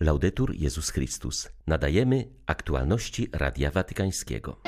Laudetur Jezus Chrystus. Nadajemy aktualności Radia Watykańskiego.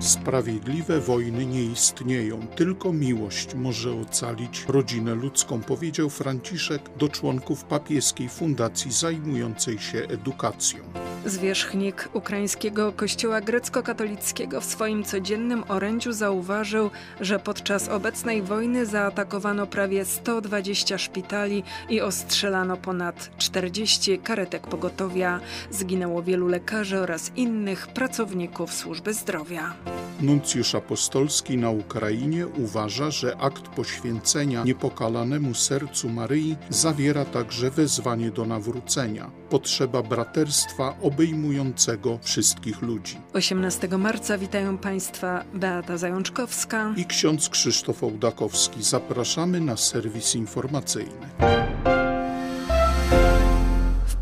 Sprawiedliwe wojny nie istnieją, tylko miłość może ocalić rodzinę ludzką, powiedział Franciszek do członków papieskiej fundacji zajmującej się edukacją. Zwierzchnik ukraińskiego kościoła grecko-katolickiego w swoim codziennym orędziu zauważył, że podczas obecnej wojny zaatakowano prawie 120 szpitali i ostrzelano ponad 40 karetek pogotowia. Zginęło wielu lekarzy oraz innych pracowników służby zdrowia. Nuncjusz apostolski na Ukrainie uważa, że akt poświęcenia niepokalanemu sercu Maryi zawiera także wezwanie do nawrócenia, potrzeba braterstwa obejmującego wszystkich ludzi. 18 marca witają Państwa Beata Zajączkowska i ksiądz Krzysztof Ołdakowski. Zapraszamy na serwis informacyjny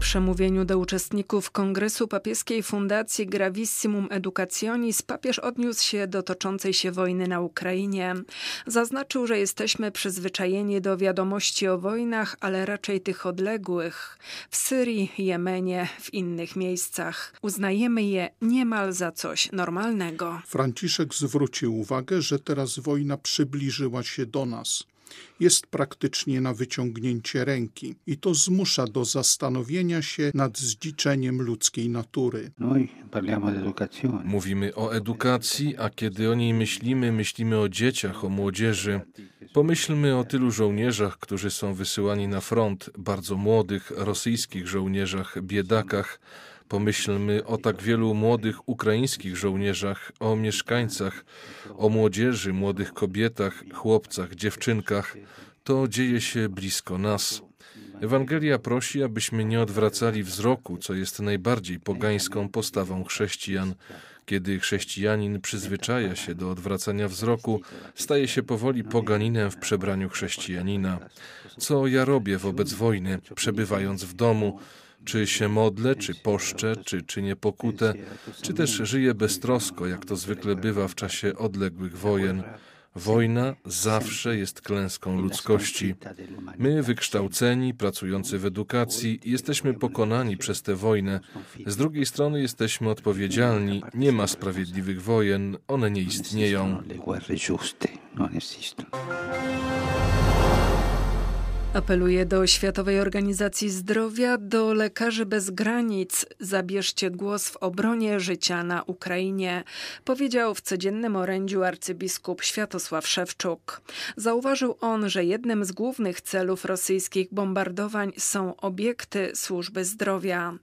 przemówieniu do uczestników Kongresu Papieskiej Fundacji Gravissimum Educationis papież odniósł się do toczącej się wojny na Ukrainie. Zaznaczył, że jesteśmy przyzwyczajeni do wiadomości o wojnach, ale raczej tych odległych w Syrii, Jemenie, w innych miejscach. Uznajemy je niemal za coś normalnego. Franciszek zwrócił uwagę, że teraz wojna przybliżyła się do nas jest praktycznie na wyciągnięcie ręki i to zmusza do zastanowienia się nad zdziczeniem ludzkiej natury. Mówimy o edukacji, a kiedy o niej myślimy, myślimy o dzieciach, o młodzieży. Pomyślmy o tylu żołnierzach, którzy są wysyłani na front, bardzo młodych rosyjskich żołnierzach, biedakach, Pomyślmy o tak wielu młodych ukraińskich żołnierzach, o mieszkańcach, o młodzieży, młodych kobietach, chłopcach, dziewczynkach. To dzieje się blisko nas. Ewangelia prosi, abyśmy nie odwracali wzroku, co jest najbardziej pogańską postawą chrześcijan. Kiedy chrześcijanin przyzwyczaja się do odwracania wzroku, staje się powoli poganinem w przebraniu chrześcijanina. Co ja robię wobec wojny, przebywając w domu? Czy się modlę, czy poszczę, czy czynię pokutę, czy też żyję beztrosko, jak to zwykle bywa w czasie odległych wojen. Wojna zawsze jest klęską ludzkości. My, wykształceni, pracujący w edukacji, jesteśmy pokonani przez tę wojnę. Z drugiej strony jesteśmy odpowiedzialni. Nie ma sprawiedliwych wojen, one nie istnieją. Apeluję do Światowej Organizacji Zdrowia, do Lekarzy Bez Granic. Zabierzcie głos w obronie życia na Ukrainie, powiedział w codziennym orędziu arcybiskup Światosław Szewczuk. Zauważył on, że jednym z głównych celów rosyjskich bombardowań są obiekty służby zdrowia.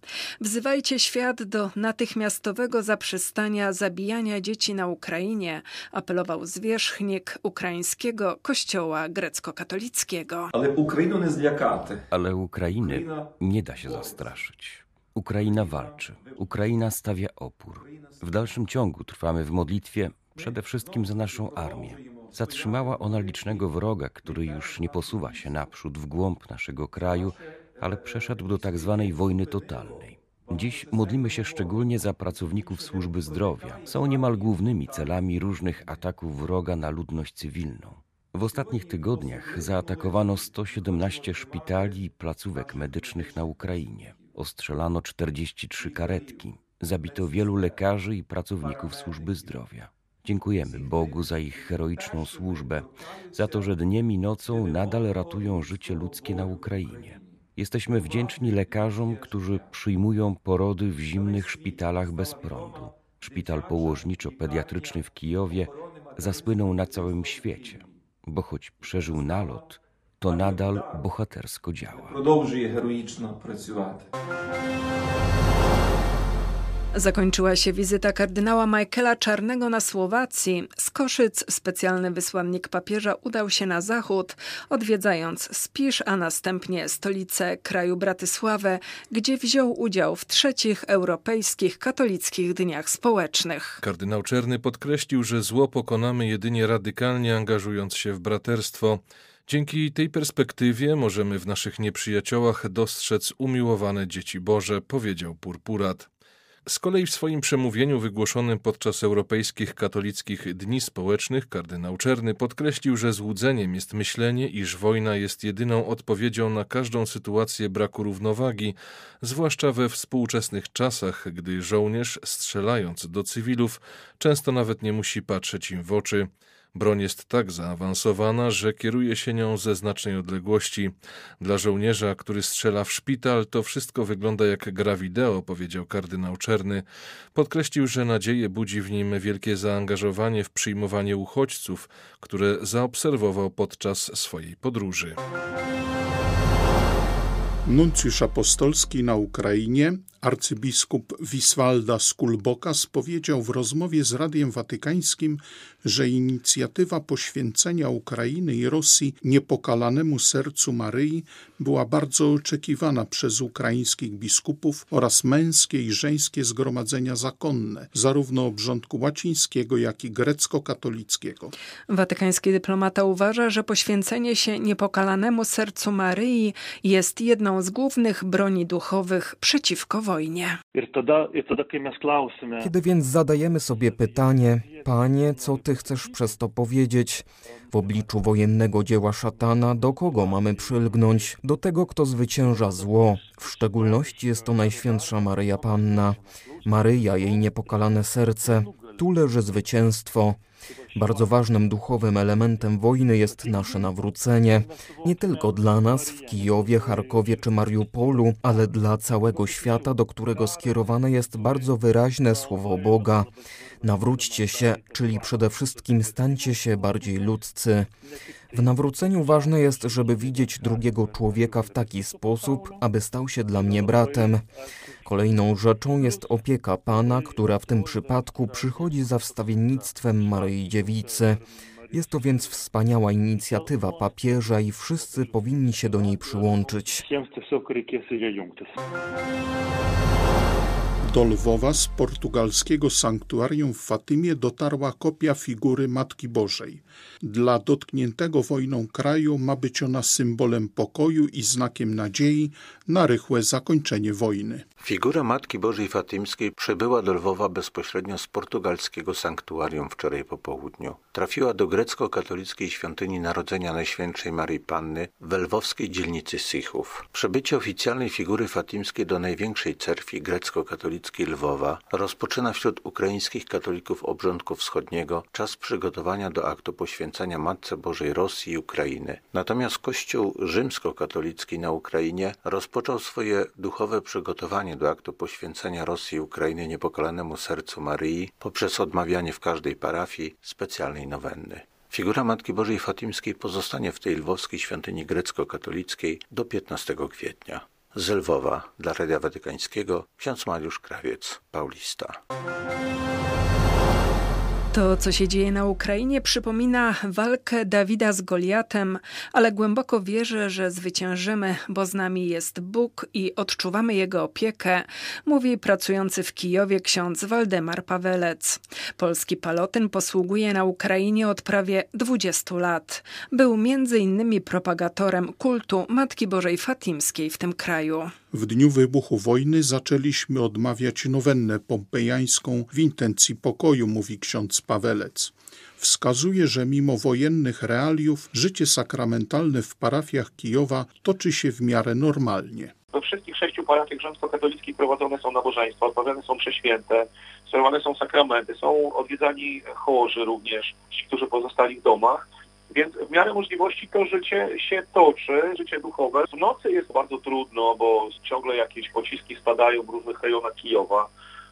Wzywajcie świat do natychmiastowego zaprzestania zabijania dzieci na Ukrainie, apelował zwierzchnik ukraińskiego kościoła grecko-katolickiego. Ale Ukra- ale Ukrainy nie da się zastraszyć. Ukraina walczy. Ukraina stawia opór. W dalszym ciągu trwamy w modlitwie przede wszystkim za naszą armię. Zatrzymała ona licznego wroga, który już nie posuwa się naprzód w głąb naszego kraju, ale przeszedł do tak zwanej wojny totalnej. Dziś modlimy się szczególnie za pracowników służby zdrowia. Są niemal głównymi celami różnych ataków wroga na ludność cywilną. W ostatnich tygodniach zaatakowano 117 szpitali i placówek medycznych na Ukrainie. Ostrzelano 43 karetki. Zabito wielu lekarzy i pracowników służby zdrowia. Dziękujemy Bogu za ich heroiczną służbę, za to, że dniem i nocą nadal ratują życie ludzkie na Ukrainie. Jesteśmy wdzięczni lekarzom, którzy przyjmują porody w zimnych szpitalach bez prądu. Szpital położniczo-pediatryczny w Kijowie zasłynął na całym świecie bo choć przeżył nalot, to nadal bohatersko działa. Продовжує героїчно працювати. Zakończyła się wizyta kardynała Michaela Czarnego na Słowacji. Z Koszyc specjalny wysłannik papieża udał się na zachód, odwiedzając Spisz, a następnie stolicę kraju Bratysławę, gdzie wziął udział w trzecich europejskich katolickich dniach społecznych. Kardynał Czerny podkreślił, że zło pokonamy jedynie radykalnie angażując się w braterstwo. Dzięki tej perspektywie możemy w naszych nieprzyjaciołach dostrzec umiłowane dzieci Boże, powiedział purpurat. Z kolei w swoim przemówieniu wygłoszonym podczas Europejskich Katolickich Dni Społecznych kardynał Czerny podkreślił, że złudzeniem jest myślenie, iż wojna jest jedyną odpowiedzią na każdą sytuację braku równowagi, zwłaszcza we współczesnych czasach, gdy żołnierz, strzelając do cywilów, często nawet nie musi patrzeć im w oczy. Broń jest tak zaawansowana, że kieruje się nią ze znacznej odległości. Dla żołnierza, który strzela w szpital, to wszystko wygląda jak gra wideo, powiedział kardynał Czerny. Podkreślił, że nadzieję budzi w nim wielkie zaangażowanie w przyjmowanie uchodźców, które zaobserwował podczas swojej podróży. Nuncjusz apostolski na Ukrainie Arcybiskup Wiswalda Skulbokas powiedział w rozmowie z Radiem Watykańskim, że inicjatywa poświęcenia Ukrainy i Rosji niepokalanemu sercu Maryi była bardzo oczekiwana przez ukraińskich biskupów oraz męskie i żeńskie zgromadzenia zakonne, zarówno obrządku łacińskiego, jak i grecko-katolickiego. Watykański dyplomata uważa, że poświęcenie się niepokalanemu sercu Maryi jest jedną z głównych broni duchowych przeciwko wojnie. Kiedy więc zadajemy sobie pytanie, Panie, co Ty chcesz przez to powiedzieć? W obliczu wojennego dzieła szatana, do kogo mamy przylgnąć? Do tego, kto zwycięża zło. W szczególności jest to Najświętsza Maryja Panna. Maryja, jej niepokalane serce, tu leży zwycięstwo. Bardzo ważnym duchowym elementem wojny jest nasze nawrócenie. Nie tylko dla nas w Kijowie, Charkowie czy Mariupolu, ale dla całego świata, do którego skierowane jest bardzo wyraźne słowo Boga. Nawróćcie się, czyli przede wszystkim stańcie się bardziej ludzcy. W nawróceniu ważne jest, żeby widzieć drugiego człowieka w taki sposób, aby stał się dla mnie bratem. Kolejną rzeczą jest opieka Pana, która w tym przypadku przychodzi za wstawiennictwem Maryi Dziewicy. Jest to więc wspaniała inicjatywa papieża i wszyscy powinni się do niej przyłączyć. Do Lwowa z portugalskiego sanktuarium w Fatymie dotarła kopia figury Matki Bożej. Dla dotkniętego wojną kraju ma być ona symbolem pokoju i znakiem nadziei na rychłe zakończenie wojny. Figura Matki Bożej Fatymskiej przybyła do Lwowa bezpośrednio z portugalskiego sanktuarium wczoraj po południu. Trafiła do grecko-katolickiej świątyni Narodzenia Najświętszej Maryi Panny w lwowskiej dzielnicy Sychów. Przybycie oficjalnej figury fatymskiej do największej cerkwi grecko-katolickiej Lwowa rozpoczyna wśród ukraińskich katolików obrządku wschodniego czas przygotowania do aktu poświęcenia Matce Bożej Rosji i Ukrainy. Natomiast Kościół rzymskokatolicki na Ukrainie rozpoczął swoje duchowe przygotowanie do aktu poświęcenia Rosji i Ukrainy niepokalanemu sercu Maryi poprzez odmawianie w każdej parafii specjalnej nowenny. Figura Matki Bożej Fatimskiej pozostanie w tej lwowskiej świątyni grecko-katolickiej do 15 kwietnia. Z Lwowa dla Radia Watykańskiego ksiądz Mariusz Krawiec, Paulista. To, co się dzieje na Ukrainie, przypomina walkę Dawida z Goliatem, ale głęboko wierzę, że zwyciężymy, bo z nami jest Bóg i odczuwamy Jego opiekę, mówi pracujący w Kijowie ksiądz Waldemar Pawelec. Polski palotyn posługuje na Ukrainie od prawie 20 lat. Był między innymi propagatorem kultu Matki Bożej Fatimskiej w tym kraju. W dniu wybuchu wojny zaczęliśmy odmawiać nowennę pompejańską w intencji pokoju, mówi ksiądz Pawelec. Wskazuje, że mimo wojennych realiów życie sakramentalne w parafiach Kijowa toczy się w miarę normalnie. We wszystkich sześciu parafiach rzymskokatolickich prowadzone są nabożeństwa, odprawiane są prześwięte, sterowane są sakramenty, są odwiedzani chorzy również, ci, którzy pozostali w domach. Więc w miarę możliwości to życie się toczy, życie duchowe. W nocy jest bardzo trudno, bo ciągle jakieś pociski spadają w różnych rejonach Kijowa.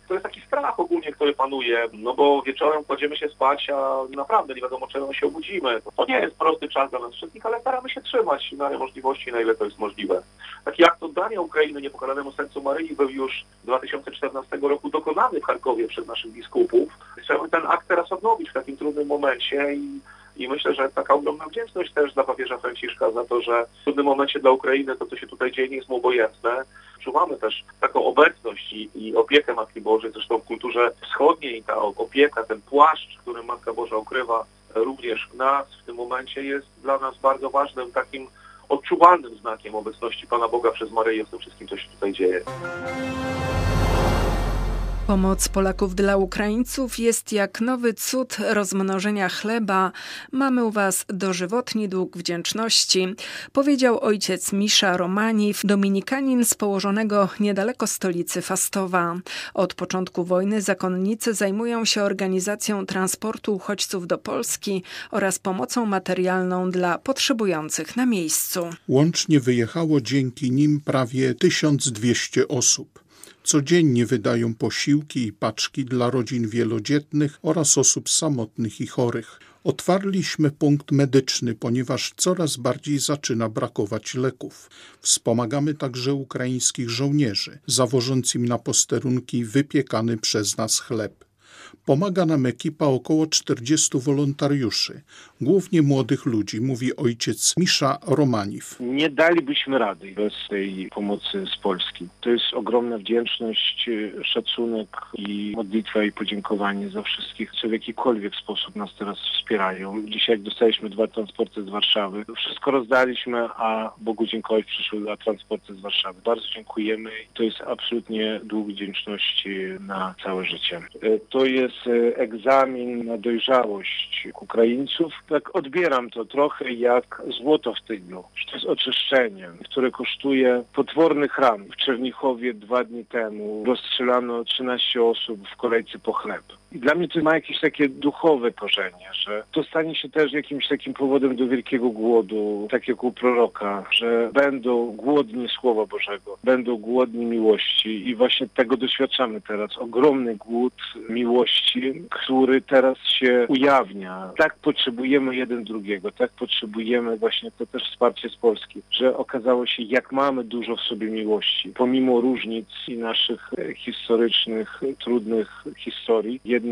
To jest taki strach ogólnie, który panuje, no bo wieczorem kładziemy się spać, a naprawdę nie wiadomo, czego się obudzimy. To nie jest prosty czas dla nas wszystkich, ale staramy się trzymać w miarę możliwości, na ile to jest możliwe. Taki akt oddania Ukrainy niepokalanemu sercu Maryi był już 2014 roku dokonany w Charkowie przez naszych biskupów. Chcemy ten akt teraz odnowić w takim trudnym momencie i i myślę, że taka ogromna wdzięczność też dla papieża Franciszka za to, że w trudnym momencie dla Ukrainy to, co się tutaj dzieje, nie jest mu obojętne. Czuwamy też taką obecność i, i opiekę Matki Bożej, zresztą w kulturze wschodniej ta opieka, ten płaszcz, który Matka Boża ukrywa również nas w tym momencie jest dla nas bardzo ważnym takim odczuwalnym znakiem obecności Pana Boga przez Maryję w tym wszystkim, co się tutaj dzieje. Pomoc Polaków dla Ukraińców jest jak nowy cud rozmnożenia chleba. Mamy u Was dożywotni dług wdzięczności, powiedział ojciec Misza Romaniw, dominikanin z położonego niedaleko stolicy Fastowa. Od początku wojny zakonnicy zajmują się organizacją transportu uchodźców do Polski oraz pomocą materialną dla potrzebujących na miejscu. Łącznie wyjechało dzięki nim prawie 1200 osób. Codziennie wydają posiłki i paczki dla rodzin wielodzietnych oraz osób samotnych i chorych. Otwarliśmy punkt medyczny, ponieważ coraz bardziej zaczyna brakować leków. Wspomagamy także ukraińskich żołnierzy, zawożąc im na posterunki wypiekany przez nas chleb. Pomaga nam ekipa około 40 wolontariuszy, głównie młodych ludzi, mówi ojciec Misza Romaniw. Nie dalibyśmy rady bez tej pomocy z Polski. To jest ogromna wdzięczność, szacunek i modlitwa i podziękowanie za wszystkich, co w jakikolwiek sposób nas teraz wspierają. Dzisiaj dostaliśmy dwa transporty z Warszawy, wszystko rozdaliśmy, a Bogu dziękować przyszły dwa transporty z Warszawy. Bardzo dziękujemy. To jest absolutnie dług wdzięczności na całe życie. To jest egzamin na dojrzałość Ukraińców. Tak odbieram to trochę jak złoto w tyglu. To jest oczyszczenie, które kosztuje potwornych ram. W Czernichowie dwa dni temu rozstrzelano 13 osób w kolejce po chleb. Dla mnie to ma jakieś takie duchowe korzenie, że to stanie się też jakimś takim powodem do wielkiego głodu, tak jak u proroka, że będą głodni Słowa Bożego, będą głodni miłości i właśnie tego doświadczamy teraz. Ogromny głód miłości, który teraz się ujawnia. Tak potrzebujemy jeden drugiego, tak potrzebujemy właśnie to też wsparcie z Polski, że okazało się, jak mamy dużo w sobie miłości, pomimo różnic i naszych historycznych, trudnych historii, jednak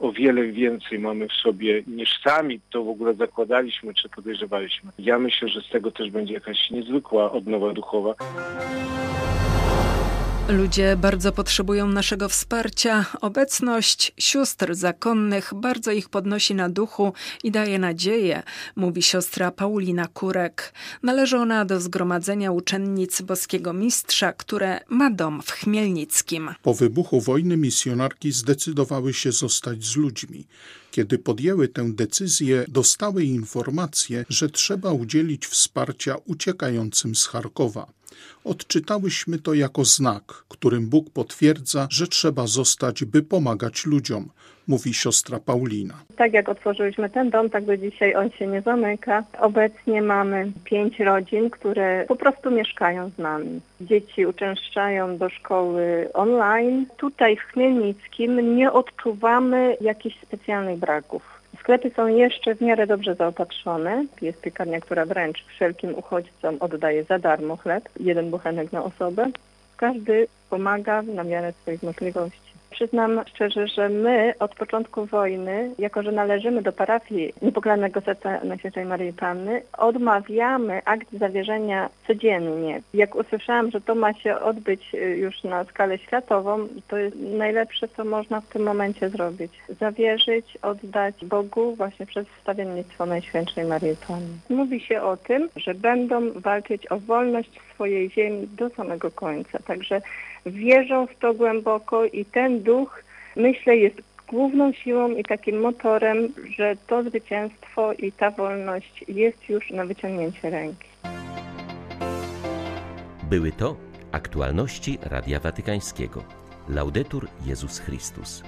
o wiele więcej mamy w sobie niż sami to w ogóle zakładaliśmy czy podejrzewaliśmy. Ja myślę, że z tego też będzie jakaś niezwykła odnowa duchowa. Ludzie bardzo potrzebują naszego wsparcia. Obecność sióstr zakonnych bardzo ich podnosi na duchu i daje nadzieję, mówi siostra Paulina Kurek. Należy ona do zgromadzenia uczennic Boskiego Mistrza, które ma dom w Chmielnickim. Po wybuchu wojny misjonarki zdecydowały się zostać z ludźmi. Kiedy podjęły tę decyzję, dostały informację, że trzeba udzielić wsparcia uciekającym z Charkowa. Odczytałyśmy to jako znak, którym Bóg potwierdza, że trzeba zostać, by pomagać ludziom, mówi siostra Paulina. Tak jak otworzyliśmy ten dom, tak do dzisiaj on się nie zamyka. Obecnie mamy pięć rodzin, które po prostu mieszkają z nami. Dzieci uczęszczają do szkoły online. Tutaj w Chmielnickim nie odczuwamy jakichś specjalnych braków. Sklepy są jeszcze w miarę dobrze zaopatrzone. Jest piekarnia, która wręcz wszelkim uchodźcom oddaje za darmo chleb, jeden buchenek na osobę. Każdy pomaga na miarę swoich możliwości. Przyznam szczerze, że my od początku wojny, jako że należymy do parafii Niepokalanego Serca Najświętszej Maryi Panny, odmawiamy akt zawierzenia codziennie. Jak usłyszałam, że to ma się odbyć już na skalę światową, to jest najlepsze, co można w tym momencie zrobić. Zawierzyć, oddać Bogu właśnie przez wstawiennictwo Najświętszej Maryi Panny. Mówi się o tym, że będą walczyć o wolność swojej ziemi do samego końca. Także wierzą w to głęboko i ten duch, myślę, jest główną siłą i takim motorem, że to zwycięstwo i ta wolność jest już na wyciągnięcie ręki. Były to aktualności Radia Watykańskiego. Laudetur Jezus Chrystus.